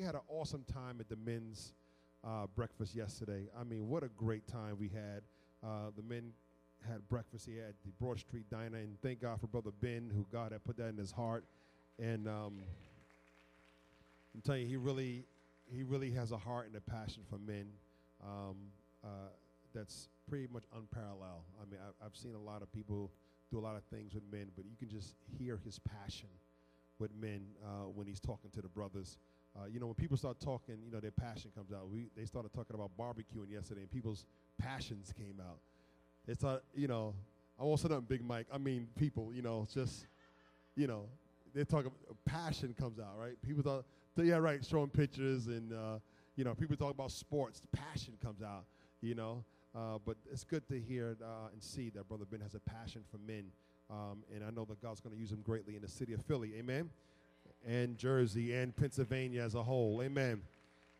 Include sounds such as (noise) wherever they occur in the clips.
Had an awesome time at the men's uh, breakfast yesterday. I mean, what a great time we had. Uh, the men had breakfast here at the Broad Street Diner, and thank God for Brother Ben, who God had put that in his heart. And um, I'm telling you, he really, he really has a heart and a passion for men um, uh, that's pretty much unparalleled. I mean, I, I've seen a lot of people do a lot of things with men, but you can just hear his passion with men uh, when he's talking to the brothers. Uh, you know, when people start talking, you know, their passion comes out. We, they started talking about barbecuing yesterday, and people's passions came out. It's a, you know, I won't say nothing, Big Mike. I mean, people, you know, just, you know, they talk passion comes out, right? People thought, yeah, right, showing pictures and, uh, you know, people talk about sports. Passion comes out, you know. Uh, but it's good to hear uh, and see that Brother Ben has a passion for men. Um, and I know that God's going to use him greatly in the city of Philly. Amen. And Jersey and Pennsylvania as a whole. Amen.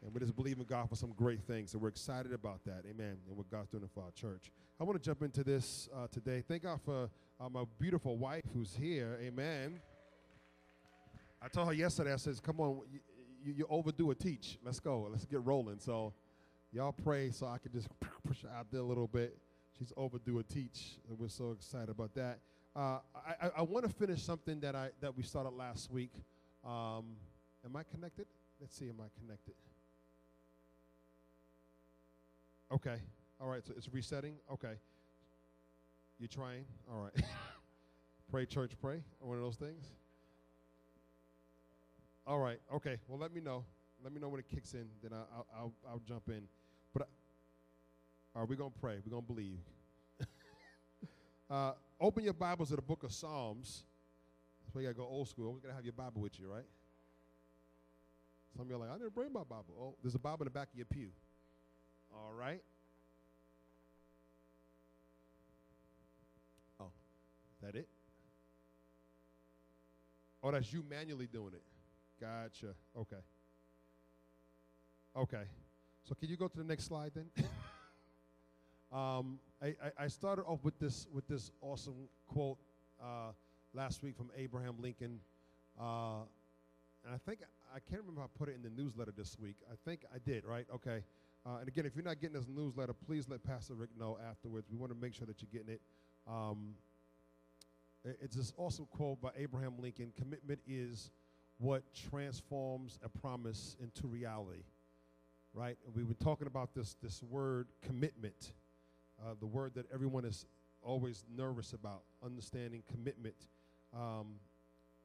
And we just believe in God for some great things. And we're excited about that. Amen. And what God's doing for our church. I want to jump into this uh, today. Thank God for uh, my beautiful wife who's here. Amen. I told her yesterday, I says, come on, you, you, overdue a teach. Let's go. Let's get rolling. So y'all pray so I can just (laughs) push her out there a little bit. She's overdue a teach. And we're so excited about that. Uh, I, I, I want to finish something that, I, that we started last week. Um, am I connected? Let's see, am I connected? Okay. All right, so it's resetting? Okay. You trying? All right. (laughs) pray, church, pray. One of those things? All right. Okay. Well, let me know. Let me know when it kicks in. Then I'll, I'll, I'll jump in. But, are we to pray? We're to believe. (laughs) uh, open your Bibles to the book of Psalms. Why you got to go old school. Always got to have your Bible with you, right? Some of you are like, I didn't bring my Bible. Oh, there's a Bible in the back of your pew. All right. Oh, is that it? Oh, that's you manually doing it. Gotcha. Okay. Okay. So can you go to the next slide then? (laughs) um, I, I, I, started off with this with this awesome quote uh, last week from Abraham Lincoln, uh, and I think I can't remember if I put it in the newsletter this week. I think I did. Right? Okay. Uh, and again, if you're not getting this newsletter, please let Pastor Rick know afterwards. We want to make sure that you're getting it. Um, it's this awesome quote by Abraham Lincoln commitment is what transforms a promise into reality. Right? We were talking about this, this word commitment, uh, the word that everyone is always nervous about, understanding commitment. Um,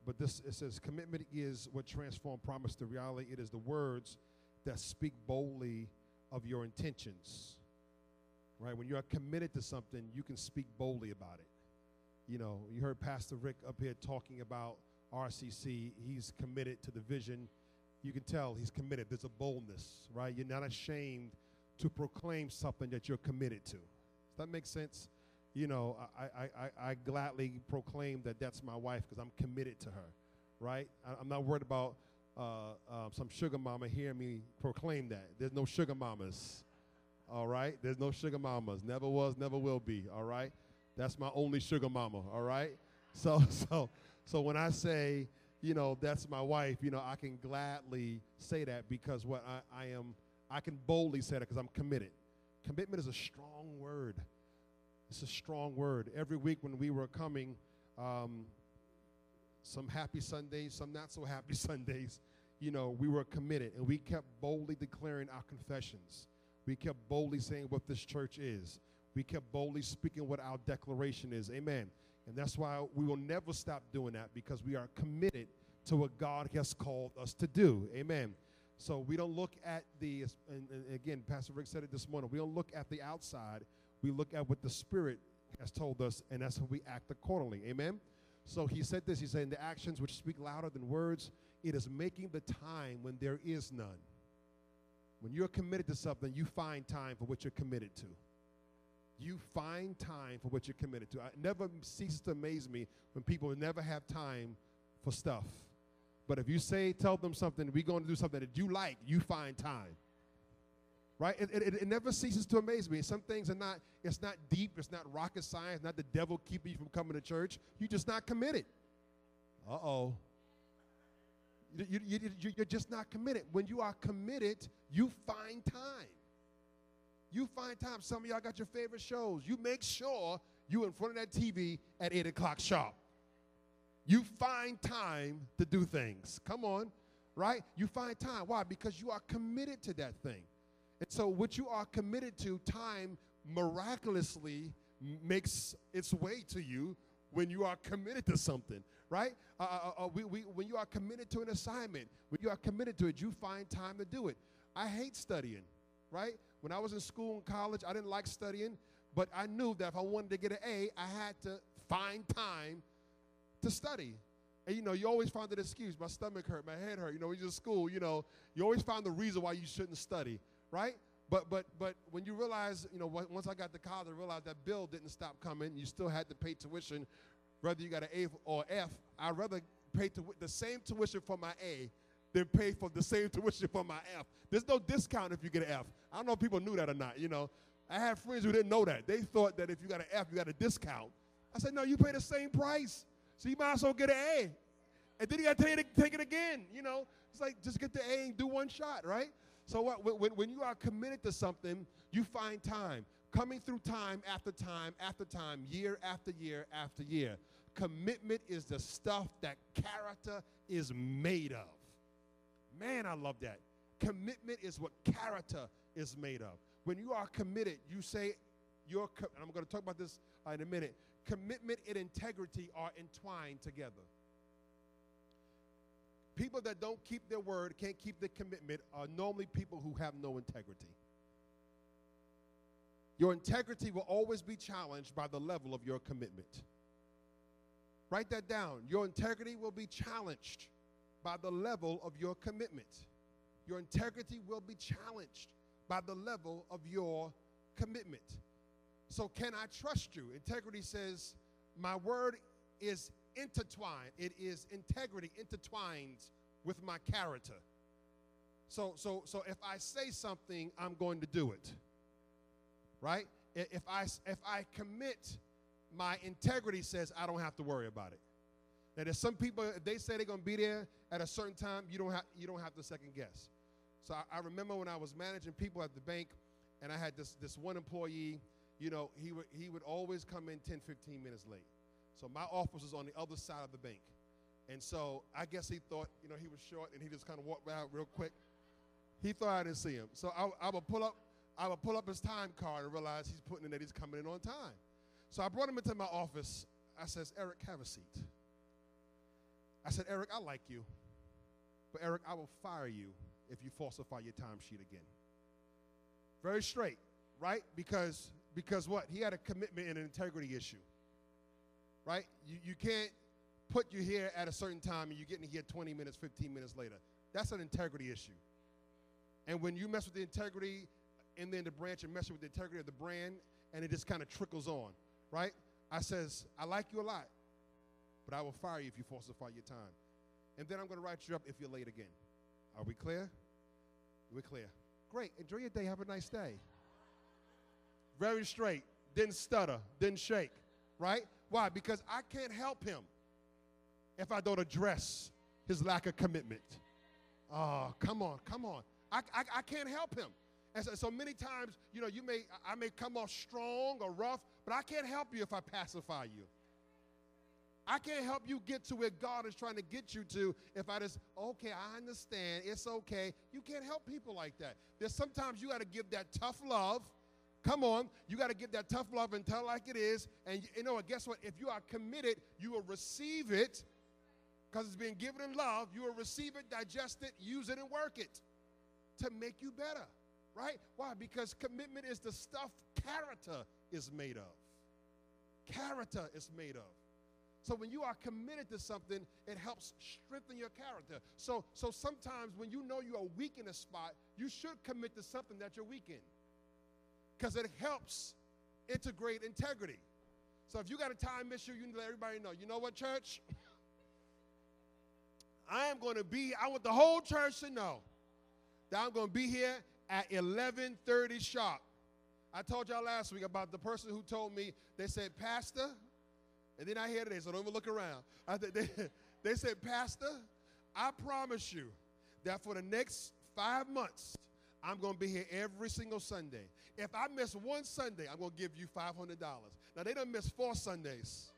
but this it says commitment is what transforms promise to reality. It is the words that speak boldly of your intentions. Right? When you're committed to something, you can speak boldly about it. You know, you heard Pastor Rick up here talking about RCC. He's committed to the vision. You can tell he's committed. There's a boldness, right? You're not ashamed to proclaim something that you're committed to. Does that make sense? You know, I, I, I, I gladly proclaim that that's my wife because I'm committed to her, right? I, am not worried about uh, uh, some sugar mama hearing me proclaim that. There's no sugar mamas, all right? There's no sugar mamas. Never was, never will be, all right? That's my only sugar mama, all right? So, (laughs) so, so when I say, you know, that's my wife, you know, I can gladly say that because what I, I am, I can boldly say that because I'm committed. Commitment is a strong word. It's a strong word. Every week when we were coming, um, some happy Sundays, some not so happy (laughs) Sundays, you know, we were committed and we kept boldly declaring our confessions. We kept boldly saying what this church is. We kept boldly speaking what our declaration is. Amen. And that's why we will never stop doing that because we are committed to what God has called us to do. Amen. So we don't look at the, and, again, Pastor Rick said it this morning, we don't look at the outside. We look at what the Spirit has told us, and that's how we act accordingly. Amen. So he said this, he said, in the actions which speak louder than words, it is making the time when there is none. When you're committed to something, you find time for what you're committed to you find time for what you're committed to. It never ceases to amaze me when people never have time for stuff. But if you say, tell them something, we're going to do something that you like, you find time. Right? It, it, it never ceases to amaze me. Some things are not, it's not deep, it's not rocket science, not the devil keeping you from coming to church. You're just not committed. Uh oh. You, you, you, you're just not committed. When you are committed, you find time. You find time. Some of y'all got your favorite shows. You make sure you in front of that TV at 8 o'clock sharp. You find time to do things. Come on, right? You find time. Why? Because you are committed to that thing. And so, what you are committed to, time miraculously makes its way to you when you are committed to something, right? Uh, uh, uh, uh, we, we, when you are committed to an assignment, when you are committed to it, you find time to do it. I hate studying, right? When I was in school and college, I didn't like studying, but I knew that if I wanted to get an A, I had to find time to study. And you know, you always find an excuse. My stomach hurt, my head hurt. You know, when you're in school, you know, you always find the reason why you shouldn't study, right? But but but when you realize, you know, once I got to college, I realized that bill didn't stop coming. You still had to pay tuition, whether you got an A or F. I'd rather pay the same tuition for my A than pay for the same (laughs) tuition for my F. There's no discount if you get an F. I don't know if people knew that or not. You know, I had friends who didn't know that. They thought that if you got an F, you got a discount. I said, no, you pay the same price. So you might as well get an A. And then you got to take it again. You know, it's like just get the A and do one shot, right? So what, when, when you are committed to something, you find time. Coming through time after time after time, year after year after year. Commitment is the stuff that character is made of. Man, I love that. Commitment is what character is made of. When you are committed, you say, you're, and I'm going to talk about this uh, in a minute. Commitment and integrity are entwined together. People that don't keep their word, can't keep their commitment, are normally people who have no integrity. Your integrity will always be challenged by the level of your commitment. Write that down. Your integrity will be challenged by the level of your commitment. Your integrity will be challenged by the level of your commitment. So, can I trust you? Integrity says, My word is intertwined, it is integrity intertwined with my character. So, so, so if I say something, I'm going to do it. Right? If I, if I commit, my integrity says I don't have to worry about it. Now, there's some people, if they say they're going to be there at a certain time, you don't have, you don't have to second guess. So I, I remember when I was managing people at the bank, and I had this, this one employee, you know, he would, he would always come in 10, 15 minutes late. So my office was on the other side of the bank. And so I guess he thought, you know, he was short and he just kind of walked out real quick. He thought I didn't see him. So I, I would pull up, I would pull up his time card and realize he's putting in that he's coming in on time. So I brought him into my office. I says, Eric, have a seat. I said, Eric, I like you. But Eric, I will fire you if you falsify your timesheet again. Very straight, right? Because because what? He had a commitment and an integrity issue right? You, you can't put you here at a certain time and you're getting here 20 minutes, 15 minutes later. That's an integrity issue. And when you mess with the integrity and then the branch and mess with the integrity of the brand, and it just kind of trickles on, right? I says, I like you a lot, but I will fire you if you falsify your time. And then I'm going to write you up if you're late again. Are we clear? We're clear. Great. Enjoy your day. Have a nice day. Very straight. Didn't stutter. Didn't shake. Right? Why? Because I can't help him if I don't address his lack of commitment. Oh, come on, come on. I, I, I can't help him. And so, so, many times, you know, you may I may come off strong or rough, but I can't help you if I pacify you. I can't help you get to where God is trying to get you to if I just, okay, I understand, it's okay. You can't help people like that. There's sometimes you got to give that tough love Come on, you got to give that tough love and tell like it is. And you know what? Guess what? If you are committed, you will receive it because it's being given in love. You will receive it, digest it, use it, and work it to make you better. Right? Why? Because commitment is the stuff character is made of. Character is made of. So when you are committed to something, it helps strengthen your character. So so sometimes when you know you are weak in a spot, you should commit to something that you're weak in because it helps integrate integrity. So if you got a time issue, you need to let everybody know. You know what, church? (laughs) I am going to be, I want the whole church to know that I'm going to be here at 11:30 sharp. I told y'all last week about the person who told me, they said, Pastor, and then I hear today, so don't even look around. Th- (laughs) they, they said, Pastor, I promise you that for the next five months, I'm going to be here every single Sunday. If I miss one Sunday, I'm going to give you $500. Now, they don't miss four Sundays.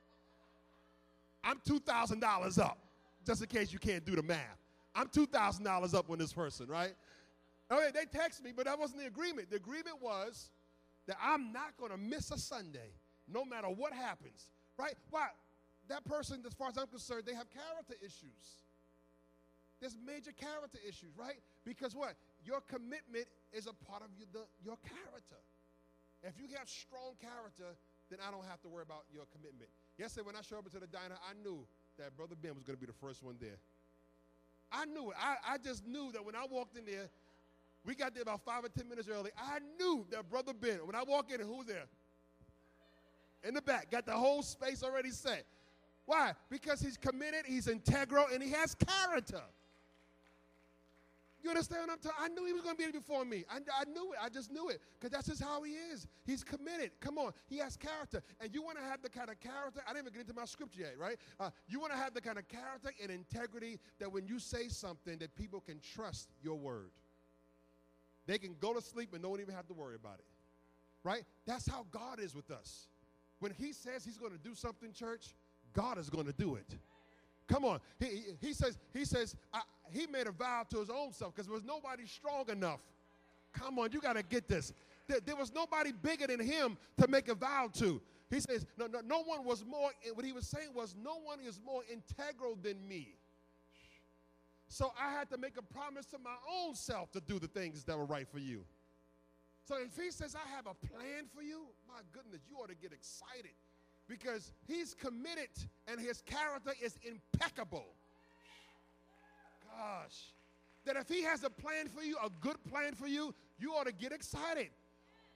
I'm $2,000 up, just in case you can't do the math. I'm $2,000 up on this person, right? Oh, okay, they text me, but that wasn't the agreement. The agreement was that I'm not going to miss a Sunday, no matter what happens, right? Why? That person, as far as I'm concerned, they have character issues. There's major character issues, right? Because what? Your commitment is a part of your, the, your character. If you have strong character, then I don't have to worry about your commitment. Yesterday, when I showed up to the diner, I knew that Brother Ben was going to be the first one there. I knew it. I, I just knew that when I walked in there, we got there about five or ten minutes early. I knew that Brother Ben, when I walk in, who's there? In the back, got the whole space already set. Why? Because he's committed, he's integral, and he has character. You understand what I'm talking? I knew he was going to be before me. I, I knew it. I just knew it because that's just how he is. He's committed. Come on, he has character, and you want to have the kind of character. I didn't even get into my scripture yet, right? Uh, you want to have the kind of character and integrity that when you say something, that people can trust your word. They can go to sleep and don't even have to worry about it, right? That's how God is with us. When He says He's going to do something, church, God is going to do it. Come on. He, he, says, he says, I, he made a vow to his own self because there was nobody strong enough. Come on, you got to get this. There, there, was nobody bigger than him to make a vow to. He says, no, no, no one was more, what he was saying was, no one is more integral than me. So I had to make a promise to my own self to do the things that were right for you. So if he says, I have a plan for you, my goodness, you ought to get excited because he's committed and his character is impeccable. Gosh. That if he has a plan for you, a good plan for you, you ought to get excited.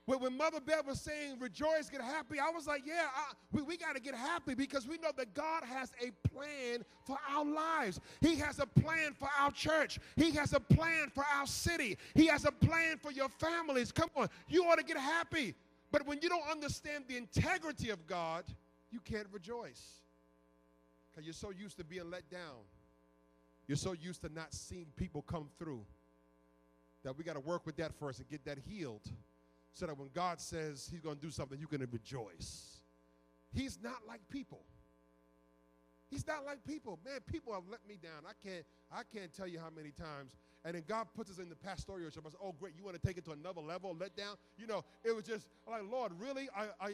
When, when Mother Bev was saying, rejoice, get happy, I was like, yeah, I, we, we got to get happy because we know that God has a plan for our lives. He has a plan for our church. He has a plan for our city. He has a plan for your families. Come on, you ought to get happy. But when you don't understand the integrity of God, you can't rejoice because you're so used to being let down. You're so used to not seeing people come through that we got to work with that first and get that healed so that when God says He's going to do something, you're going to rejoice. He's not like people. He's not like people. Man, people have let me down. I can't, I can't tell you how many times. And then God puts us in the pastoral ship. I said, oh, great, you want to take it to another level, let down? You know, it was just like, Lord, really? Are, are,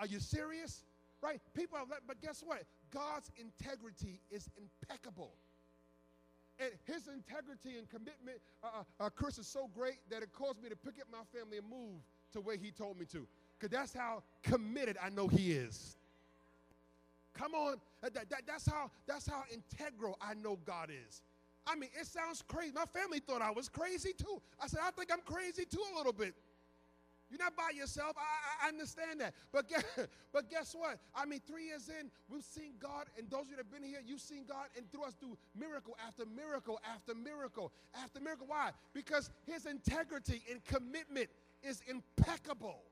are you serious? Right? People have let, but guess what? God's integrity is impeccable. And his integrity and commitment, uh, uh, uh, Chris, is so great that it caused me to pick up my family and move to where he told me to. Because that's how committed I know he is. Come on. That, that, that's, how, that's how integral I know God is. I mean, it sounds crazy. My family thought I was crazy too. I said, I think I'm crazy too a little bit. You're not by yourself. I, I understand that. But guess, (laughs) but guess what? I mean, three years in, we've seen God, and those of you that have been here, you've seen God and through us do miracle after miracle after miracle after miracle. Why? Because his integrity and commitment is impeccable.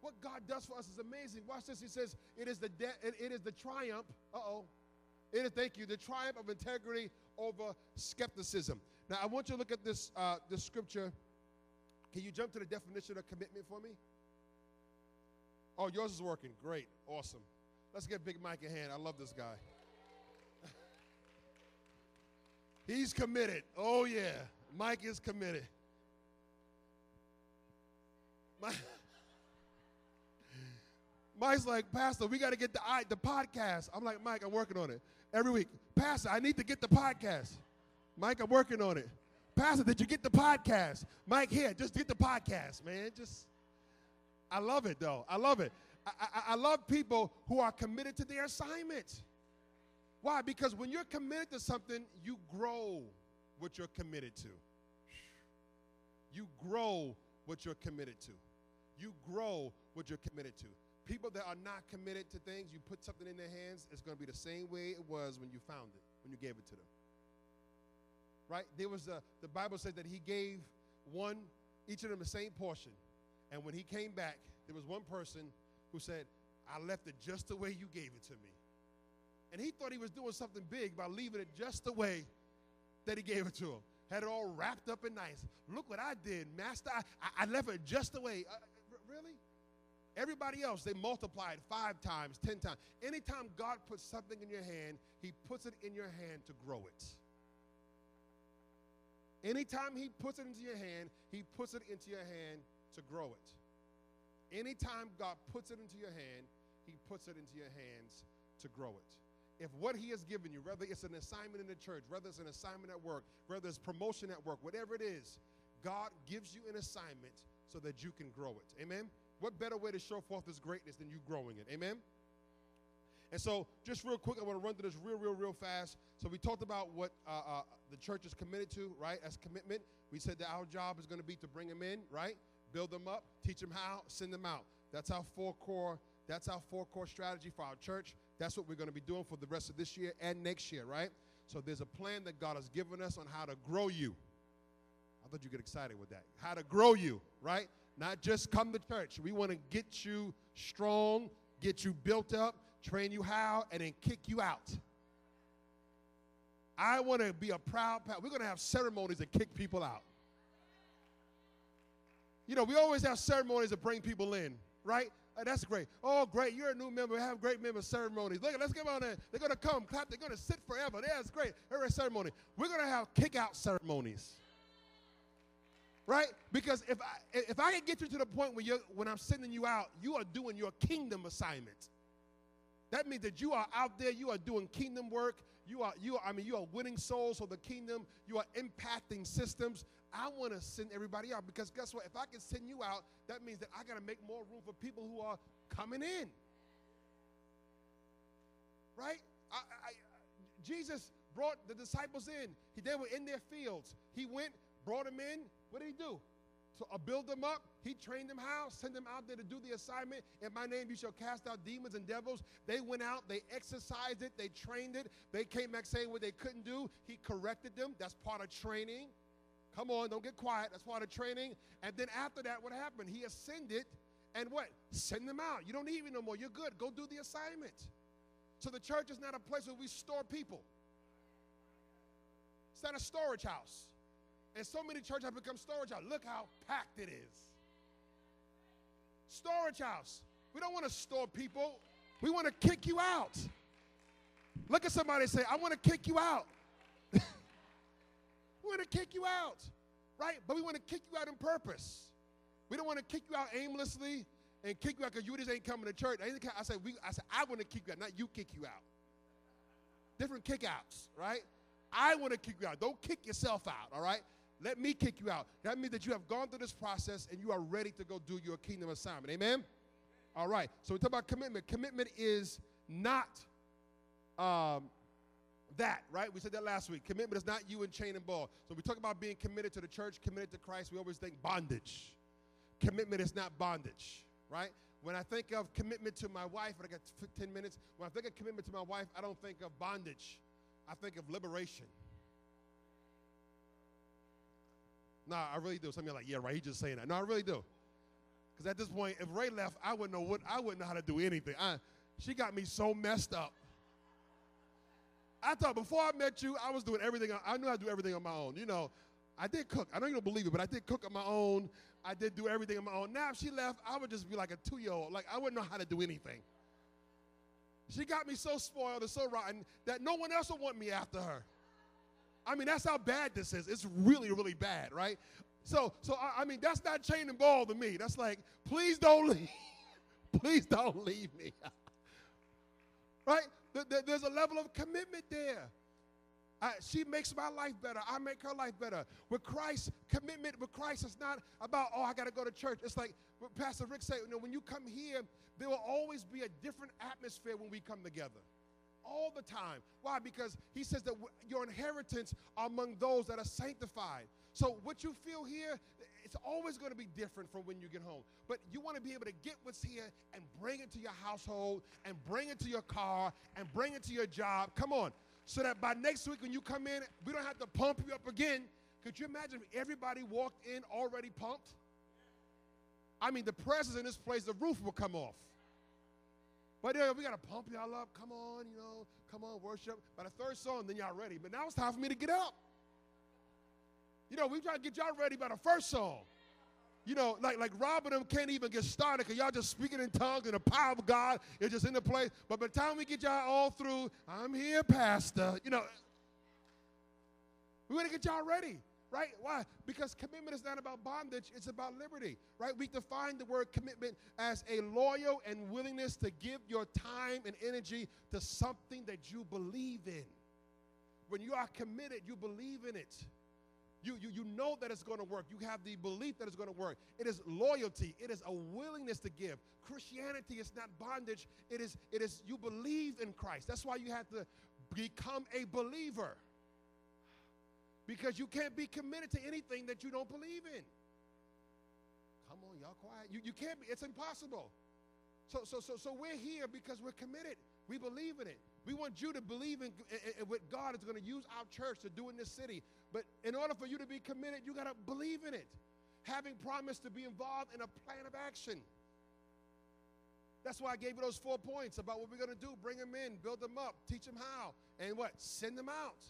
What God does for us is amazing. Watch this. He says, it is the it is the triumph. Uh-oh. It is, thank you, the triumph of integrity over skepticism. Now I want you to look at this uh, this scripture can you jump to the definition of commitment for me? Oh, yours is working. Great. Awesome. Let's get Big Mike a hand. I love this guy. (laughs) He's committed. Oh, yeah. Mike is committed. (laughs) Mike's like, Pastor, we got to get the, the podcast. I'm like, Mike, I'm working on it every week. Pastor, I need to get the podcast. Mike, I'm working on it. Pastor, did you get the podcast? Mike, here, just get the podcast, man. Just, I love it though. I love it. I, I, I love people who are committed to their assignment. Why? Because when you're committed to something, you grow what you're committed to. You grow what you're committed to. You grow what you're committed to. People that are not committed to things, you put something in their hands, it's going to be the same way it was when you found it, when you gave it to them right? There was a, the Bible said that he gave one, each of them the same portion. And when he came back, there was one person who said, I left it just the way you gave it to me. And he thought he was doing something big by leaving it just the way that he gave it to him. Had it all wrapped up and nice. Look what I did, Master. I, I left it just the way. Uh, really? Everybody else, they multiplied five times, ten times. Anytime God puts something in your hand, He puts it in your hand to grow it. Anytime He puts it into your hand, He puts it into your hand to grow it. Anytime God puts it into your hand, He puts it into your hands to grow it if what he has given you, whether it's an assignment in the church, whether it's an assignment at work, whether it's promotion at work, whatever it is, God gives you an assignment so that you can grow it. Amen? What better way to show forth his greatness than you growing it? Amen? And so, just real quick, I want to run through this real, real, real fast. So, we talked about what uh, uh, the church is committed to, right? As commitment, we said that our job is going to be to bring them in, right? Build them up, teach them how, send them out. That's our four core. That's our four core strategy for our church. That's what we're going to be doing for the rest of this year and next year, right? So there's a plan that God has given us on how to grow you. I thought you get excited with that. How to grow you, right? Not just come to church. We want to get you strong, get you built up, train you how, and then kick you out. I want to be a proud pastor. We're going to have ceremonies that kick people out. You know, we always have ceremonies that bring people in, right? that's great. Oh, great. You're a new member. We have great member ceremonies. Look, let's get on there. They're going to come, clap. They're going to sit forever. That's great. Every ceremony. We're going to have kick out ceremonies. Right? Because if I, if I can get you to the point where you're, when I'm sending you out, you are doing your kingdom assignment. That means that you are out there, you are doing kingdom work. You are, you are, I mean, you are winning souls for the kingdom. You are impacting systems. I want to send everybody out because guess what? If I can send you out, that means that I got to make more room for people who are coming in. Right? I, I, Jesus brought the disciples in. He, they were in their fields. He went, brought them in. What did he do? So uh, build them up. He trained them how? Send them out there to do the assignment. In my name, you shall cast out demons and devils. They went out, they exercised it, they trained it. They came back saying what they couldn't do. He corrected them. That's part of training. Come on, don't get quiet. That's part of training. And then after that, what happened? He ascended and what? Send them out. You don't need me no more. You're good. Go do the assignment. So the church is not a place where we store people. It's not a storage house. And so many churches have become storage house. Look how packed it is. Storage house. We don't want to store people. We want to kick you out. Look at somebody say, I want to kick you out. (laughs) We want to kick you out, right? But we want to kick you out in purpose. We don't want to kick you out aimlessly and kick you out because you just ain't coming to church. I said, we, I said, I want to kick you out, not you kick you out. Different kickouts, right? I want to kick you out. Don't kick yourself out, all right? Let me kick you out. That means that you have gone through this process and you are ready to go do your kingdom assignment. Amen? All right. So we talk about commitment. Commitment is not um, that, right? We said that last week. Commitment is not you and chain and ball. So we talk about being committed to the church, committed to Christ. We always think bondage. Commitment is not bondage, right? When I think of commitment to my wife, and I got 10 minutes, when I think of commitment to my wife, I don't think of bondage. I think of liberation. No, I really do. Some of you are like, yeah, right, he's just saying that. No, I really do. Because at this point, if Ray left, I wouldn't know what I wouldn't know how to do anything. I, she got me so messed up. I thought before I met you, I was doing everything. I knew how to do everything on my own. You know, I did cook. I don't even believe it, but I did cook on my own. I did do everything on my own. Now, if she left, I would just be like a two year old. Like, I wouldn't know how to do anything. She got me so spoiled and so rotten that no one else would want me after her. I mean, that's how bad this is. It's really, really bad, right? So, so I, I mean, that's not chain and ball to me. That's like, please don't (laughs) leave. please don't leave me. (laughs) right? There's a level of commitment there. I, she makes my life better. I make her life better. With Christ, commitment with Christ is not about, oh, I got to go to church. It's like Pastor Rick said, you know, when you come here, there will always be a different atmosphere when we come together. All the time. Why? Because he says that your inheritance are among those that are sanctified. So what you feel here, it's always going to be different from when you get home. But you want to be able to get what's here and bring it to your household and bring it to your car and bring it to your job. Come on. So that by next week when you come in, we don't have to pump you up again. Could you imagine if everybody walked in already pumped? I mean, the presence in this place, the roof will come off. But yeah, we got to pump y'all up. Come on, you know, come on, worship. By the third song, then y'all ready. But now it's time for me to get up. You know, we try to get y'all ready by the first song. You know, like like Rob and them can't even get started because y'all just speaking in tongues and the power of God is just in the place. But by the time we get y'all all through, I'm here, Pastor. You know, we want to get y'all ready right? Why? Because commitment is not about bondage, it's about liberty, right? We define the word commitment as a loyal and willingness to give your time and energy to something that you believe in. When you are committed, you believe in it. You, you, you know that it's going to work. You have the belief that it's going to work. It is loyalty. It is a willingness to give. Christianity is not bondage. It is, it is you believe in Christ. That's why you have to become a believer because you can't be committed to anything that you don't believe in. Come on, y'all quiet. You, you can't be, it's impossible. So, so, so, so we're here because we're committed. We believe in it. We want you to believe in, in, in what God is going to use our church to do in this city. But in order for you to be committed, you got to believe in it. Having promised to be involved in a plan of action. That's why I gave you those four points about what we're going to do bring them in, build them up, teach them how, and what? Send them out.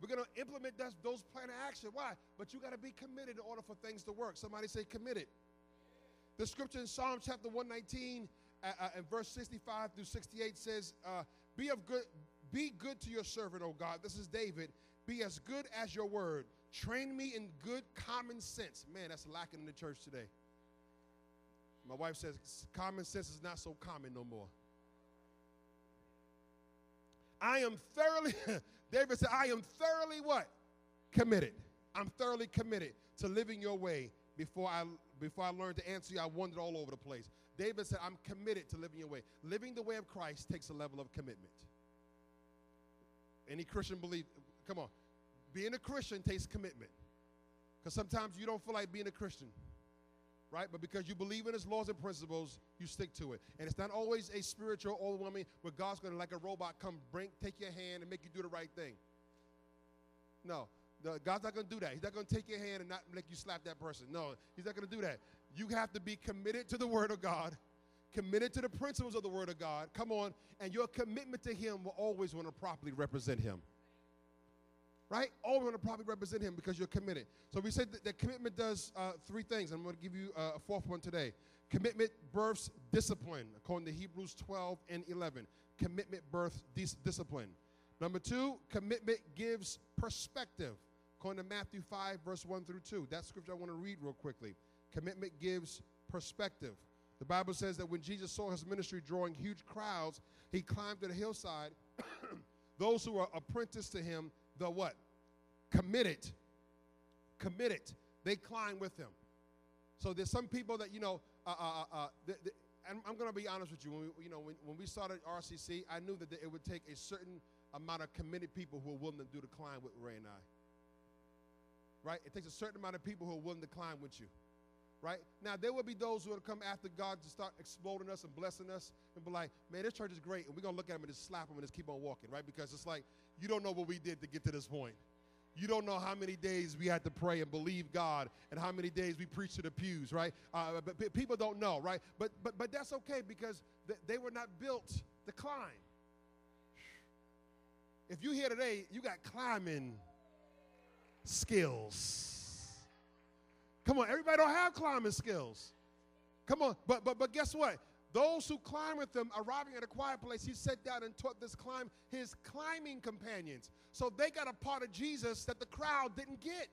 We're going to implement that, those plan of action. Why? But you got to be committed in order for things to work. Somebody say committed. The scripture in Psalm chapter 119 uh, uh, and verse 65 through 68 says, uh, "Be of good, be good to your servant, O God." This is David. Be as good as your word. Train me in good common sense. Man, that's lacking in the church today. My wife says common sense is not so common no more. I am thoroughly (laughs) David said, I am thoroughly what? Committed. I'm thoroughly committed to living your way. Before I before I learned to answer you, I wandered all over the place. David said, I'm committed to living your way. Living the way of Christ takes a level of commitment. Any Christian believe, come on, being a Christian takes commitment. Because sometimes you don't feel like being a Christian right? But because you believe in his laws and principles, you stick to it. And it's not always a spiritual overwhelming where God's going to, like a robot, come bring, take your hand and make you do the right thing. No, the, God's not going to do that. He's not going to take your hand and not make you slap that person. No, he's not going to do that. You have to be committed to the Word of God, committed to the principles of the Word of God. Come on, and your commitment to Him will always want to properly represent Him right? All want to probably represent him because you're committed. So we said that, that commitment does uh, three things. I'm going to give you uh, a fourth one today. Commitment births discipline, according to Hebrews 12 and 11. Commitment births dis- discipline. Number two, commitment gives perspective, according to Matthew 5, verse 1 through 2. That scripture I want to read real quickly. Commitment gives perspective. The Bible says that when Jesus saw his ministry drawing huge crowds, he climbed to the hillside. (coughs) Those who were apprenticed to him the what? Committed. Committed. They climb with him. So there's some people that, you know, uh, uh, uh, uh the, the, I'm, I'm going to be honest with you. When we, you know, when, when we started RCC, I knew that it would take a certain amount of committed people who are willing to do the climb with Ray and I. Right? It takes a certain amount of people who are willing to climb with you right? Now, there will be those who will come after God to start exploding us and blessing us and be like, man, this church is great. And we're going to look at them and just slap them and just keep on walking, right? Because it's like, you don't know what we did to get to this point. You don't know how many days we had to pray and believe God and how many days we preached to the pews, right? Uh, but people don't know, right? But, but, but that's okay because th- they were not built to climb. If you're here today, you got climbing skills. Come on, everybody don't have climbing skills. Come on, but but but guess what? Those who climb with him, arriving at a quiet place, he sat down and taught this climb his climbing companions. So they got a part of Jesus that the crowd didn't get.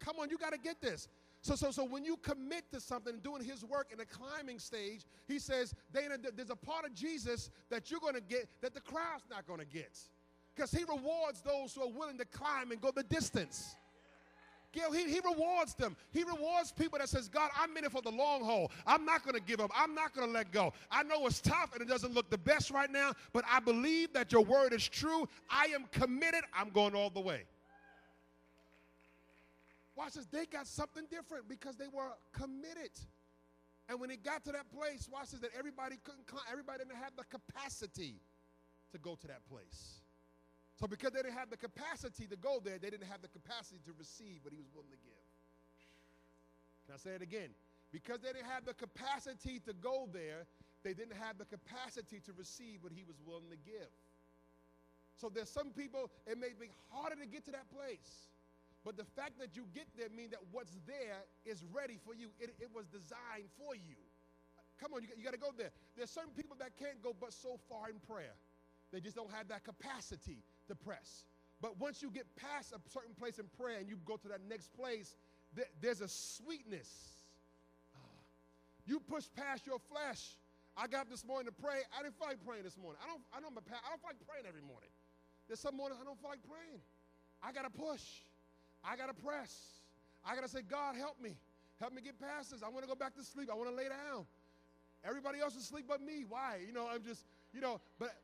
Come on, you got to get this. So, so, so when you commit to something, doing his work in the climbing stage, he says, Dana, there's a part of Jesus that you're going to get that the crowd's not going to get. Because he rewards those who are willing to climb and go the distance. Gil, he, he rewards them. He rewards people that says, God, I'm in it for the long haul. I'm not going to give up. I'm not going to let go. I know it's tough and it doesn't look the best right now, but I believe that your word is true. I am committed. I'm going all the way. Watch this. They got something different because they were committed. And when it got to that place, watch this, that everybody couldn't, everybody didn't have the capacity to go to that place. So because they didn't have the capacity to go there, they didn't have the capacity to receive what he was willing to give. Can I say it again? Because they didn't have the capacity to go there, they didn't have the capacity to receive what he was willing to give. So there's some people, it may be harder to get to that place. But the fact that you get there means that what's there is ready for you. It, it was designed for you. Come on, you, you got to go there. There's certain people that can't go but so far in prayer. They just don't have that capacity to press. But once you get past a certain place in prayer and you go to that next place, th- there's a sweetness. Ah. You push past your flesh. I got up this morning to pray. I didn't feel like praying this morning. I don't, I don't, I don't feel like praying every morning. There's some mornings I don't feel like praying. I got to push. I got to press. I got to say, God, help me. Help me get past this. I want to go back to sleep. I want to lay down. Everybody else is asleep but me. Why? You know, I'm just, you know, but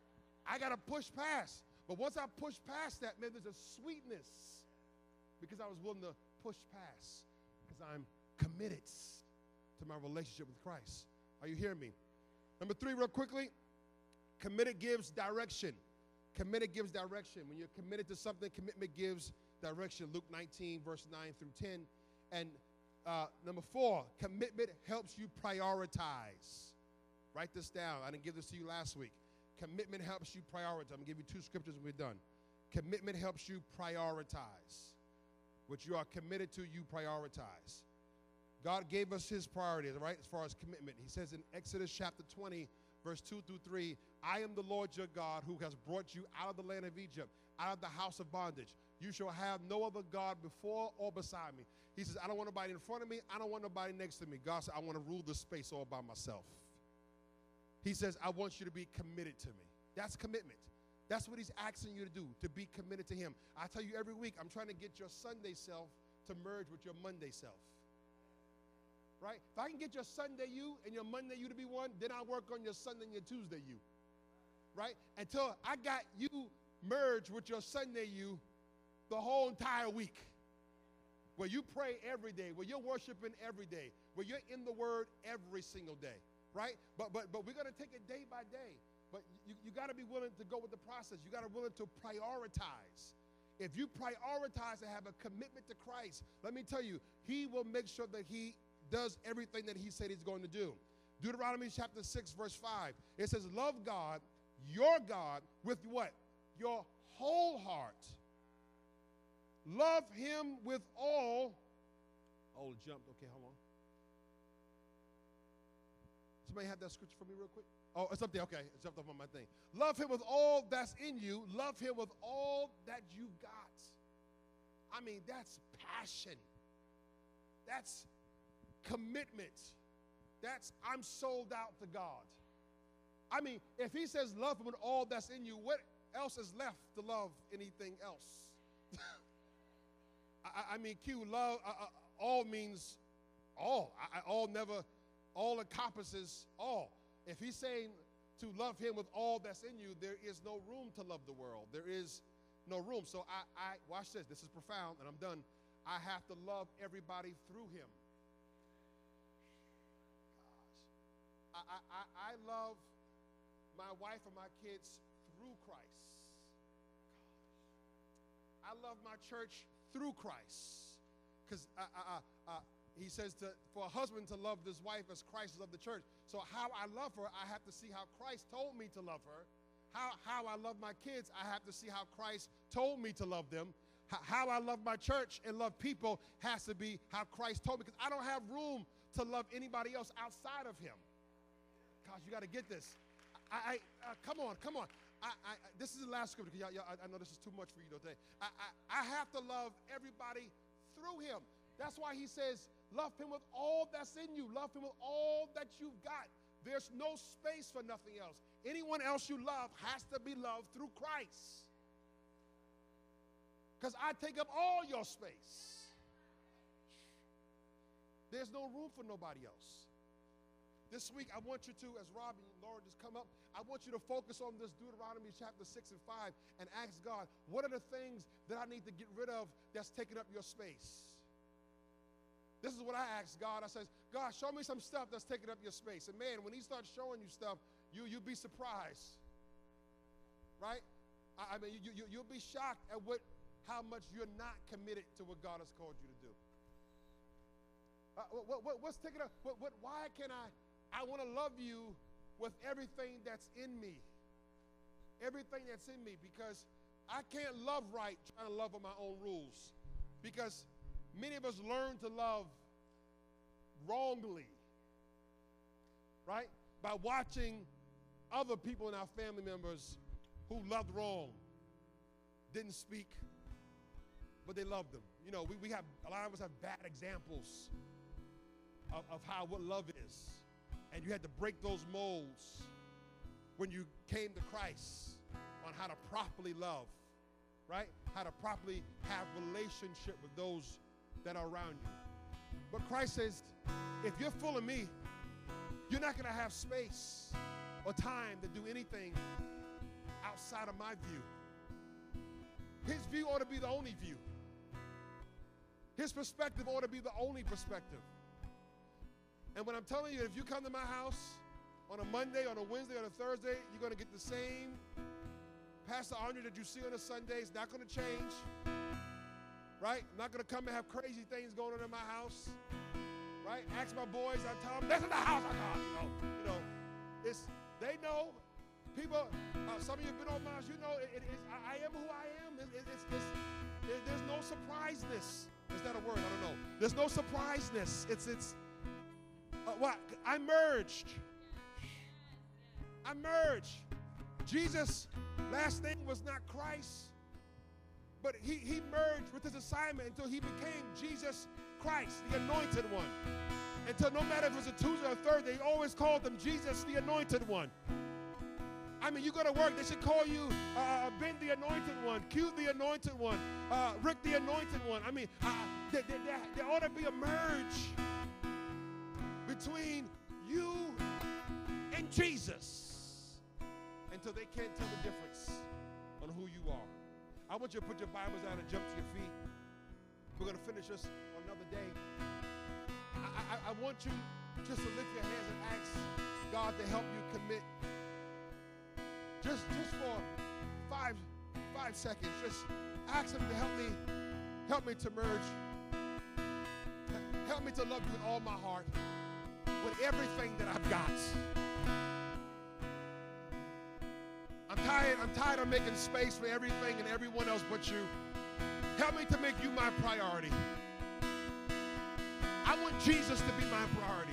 I got to push past. But once I push past that, man, there's a sweetness because I was willing to push past because I'm committed to my relationship with Christ. Are you hearing me? Number three, real quickly, committed gives direction. Committed gives direction. When you're committed to something, commitment gives direction. Luke 19, verse 9 through 10. And uh, number four, commitment helps you prioritize. Write this down. I didn't give this to you last week. Commitment helps you prioritize. I'm going to give you two scriptures and we're done. Commitment helps you prioritize. What you are committed to, you prioritize. God gave us his priorities, right, as far as commitment. He says in Exodus chapter 20, verse 2 through 3 I am the Lord your God who has brought you out of the land of Egypt, out of the house of bondage. You shall have no other God before or beside me. He says, I don't want nobody in front of me. I don't want nobody next to me. God said, I want to rule the space all by myself. He says, I want you to be committed to me. That's commitment. That's what he's asking you to do, to be committed to him. I tell you every week, I'm trying to get your Sunday self to merge with your Monday self. Right? If I can get your Sunday you and your Monday you to be one, then I'll work on your Sunday and your Tuesday you. Right? Until I got you merged with your Sunday you the whole entire week. Where you pray every day, where you're worshiping every day, where you're in the word every single day, right? But but but we're gonna take it day by day. But you, you gotta be willing to go with the process. You gotta be willing to prioritize. If you prioritize and have a commitment to Christ, let me tell you, He will make sure that He does everything that He said He's going to do. Deuteronomy chapter 6, verse 5. It says, Love God, your God, with what? Your whole heart Love him with all. Oh, jumped. Okay, hold on. Somebody have that scripture for me real quick? Oh, it's up there. Okay, it's up on my thing. Love him with all that's in you. Love him with all that you got. I mean, that's passion. That's commitment. That's I'm sold out to God. I mean, if he says love him with all that's in you, what else is left to love anything else? (laughs) I, I mean, Q, love, uh, uh, all means all. I, all never, all encompasses all. If he's saying to love him with all that's in you, there is no room to love the world. There is no room. So I, I watch this. This is profound, and I'm done. I have to love everybody through him. Gosh. I, I, I love my wife and my kids through Christ. Gosh. I love my church through Christ. Because I, uh, uh, uh, he says to, for a husband to love this wife as Christ loved the church. So, how I love her, I have to see how Christ told me to love her. How, how I love my kids, I have to see how Christ told me to love them. How I love my church and love people has to be how Christ told me because I don't have room to love anybody else outside of Him. Gosh, you got to get this. I, I uh, come on, come on. I, I, this is the last scripture. Y'all, y'all, I know this is too much for you today. I, I, I have to love everybody through him. That's why he says, Love him with all that's in you. Love him with all that you've got. There's no space for nothing else. Anyone else you love has to be loved through Christ. Because I take up all your space. There's no room for nobody else. This week, I want you to, as Robbie and Laura just come up, I want you to focus on this Deuteronomy chapter 6 and 5 and ask God, what are the things that I need to get rid of that's taking up your space? This is what I ask God. I says, God, show me some stuff that's taking up your space. And man, when he starts showing you stuff, you, you'll be surprised. Right? I, I mean, you, you, you'll be shocked at what, how much you're not committed to what God has called you to do. Uh, what, what, what's taking up? What, what, why can I I want to love you with everything that's in me. Everything that's in me because I can't love right trying to love on my own rules. Because many of us learn to love wrongly, right? By watching other people in our family members who loved wrong, didn't speak, but they loved them. You know, we, we have, a lot of us have bad examples of, of how, what love is. And you had to break those molds when you came to Christ on how to properly love, right? How to properly have relationship with those that are around you. But Christ says, if you're full of me, you're not going to have space or time to do anything outside of my view. His view ought to be the only view. His perspective ought to be the only perspective. And when I'm telling you, if you come to my house on a Monday, on a Wednesday, on a Thursday, you're going to get the same Pastor Andre that you see on a Sunday. It's not going to change. Right? I'm not going to come and have crazy things going on in my house. Right? Ask my boys, I tell them, this is the house I got. You know, you know, it's, they know. People, uh, some of you have been on mine, you know, it, it, I, I, am who I am. It, it's, it's, there's no surpriseness. Is that a word? I don't know. There's no surpriseness. It's, it's, uh, what? I merged. I merged. Jesus, last name was not Christ, but he, he merged with his assignment until he became Jesus Christ, the anointed one. Until no matter if it was a Tuesday or a Thursday, they always called him Jesus, the anointed one. I mean, you go to work, they should call you uh, uh Ben the anointed one, Q the anointed one, uh, Rick the anointed one. I mean, uh, there, there, there ought to be a merge between you and Jesus until they can't tell the difference on who you are. I want you to put your Bibles out and jump to your feet. We're going to finish this on another day. I, I, I want you just to lift your hands and ask God to help you commit. Just, just for five, five seconds, just ask Him to help me, help me to merge. Help me to love you with all my heart with everything that I've got. I'm tired, I'm tired of making space for everything and everyone else but you. Help me to make you my priority. I want Jesus to be my priority.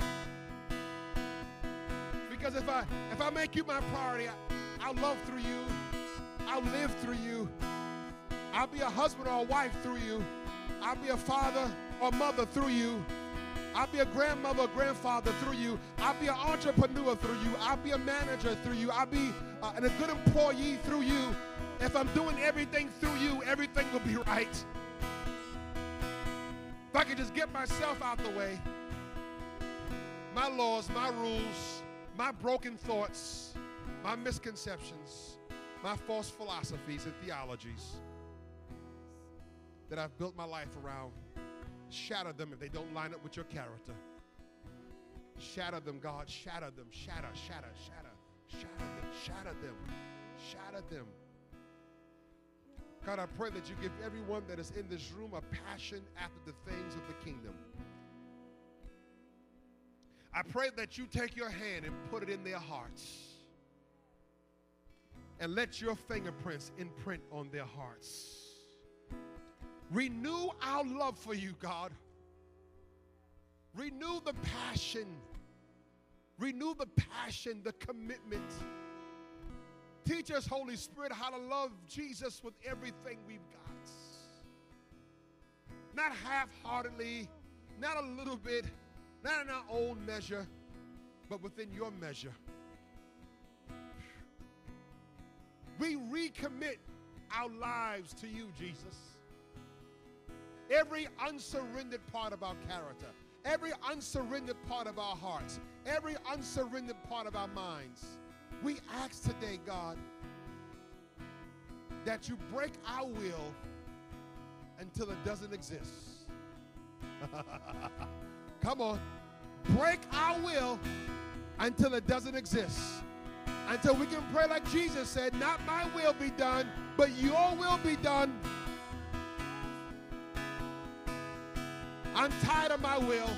Because if I if I make you my priority, I, I'll love through you. I'll live through you. I'll be a husband or a wife through you. I'll be a father or mother through you. I'll be a grandmother grandfather through you. I'll be an entrepreneur through you. I'll be a manager through you. I'll be uh, a good employee through you. If I'm doing everything through you, everything will be (laughs) right. If I could just get myself out the way, my laws, my rules, my broken thoughts, my misconceptions, my false philosophies and theologies that I've built my life around Shatter them if they don't line up with your character. Shatter them, God. Shatter them. Shatter, shatter, shatter. Shatter them. Shatter them. Shatter them. God, I pray that you give everyone that is in this room a passion after the things of the kingdom. I pray that you take your hand and put it in their hearts. And let your fingerprints imprint on their hearts. Renew our love for you, God. Renew the passion. Renew the passion, the commitment. Teach us, Holy Spirit, how to love Jesus with everything we've got. Not half heartedly, not a little bit, not in our own measure, but within your measure. We recommit our lives to you, Jesus every unsurrendered part of our character, every unsurrendered part of our hearts, every unsurrendered part of our minds. We ask today, God, that you break our will until it doesn't exist. (laughs) Come on. Break our will until it doesn't exist. Until we can pray like Jesus said, Not my will be done, but your will be done I'm tired of my will.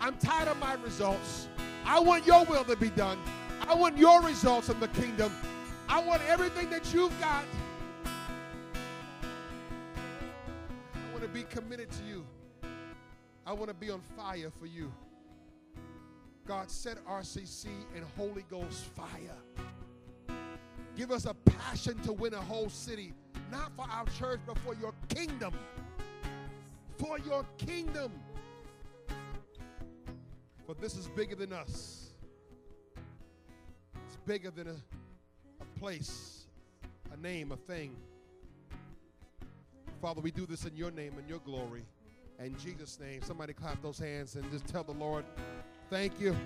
I'm tired of my results. I want your will to be done. I want your results in the kingdom. I want everything that you've got. I want to be committed to you. I want to be on fire for you. God, set RCC in Holy Ghost fire. Give us a passion to win a whole city, not for our church, but for your kingdom. For your kingdom. For this is bigger than us. It's bigger than a, a place, a name, a thing. Father, we do this in your name and your glory. In Jesus' name, somebody clap those hands and just tell the Lord, thank you.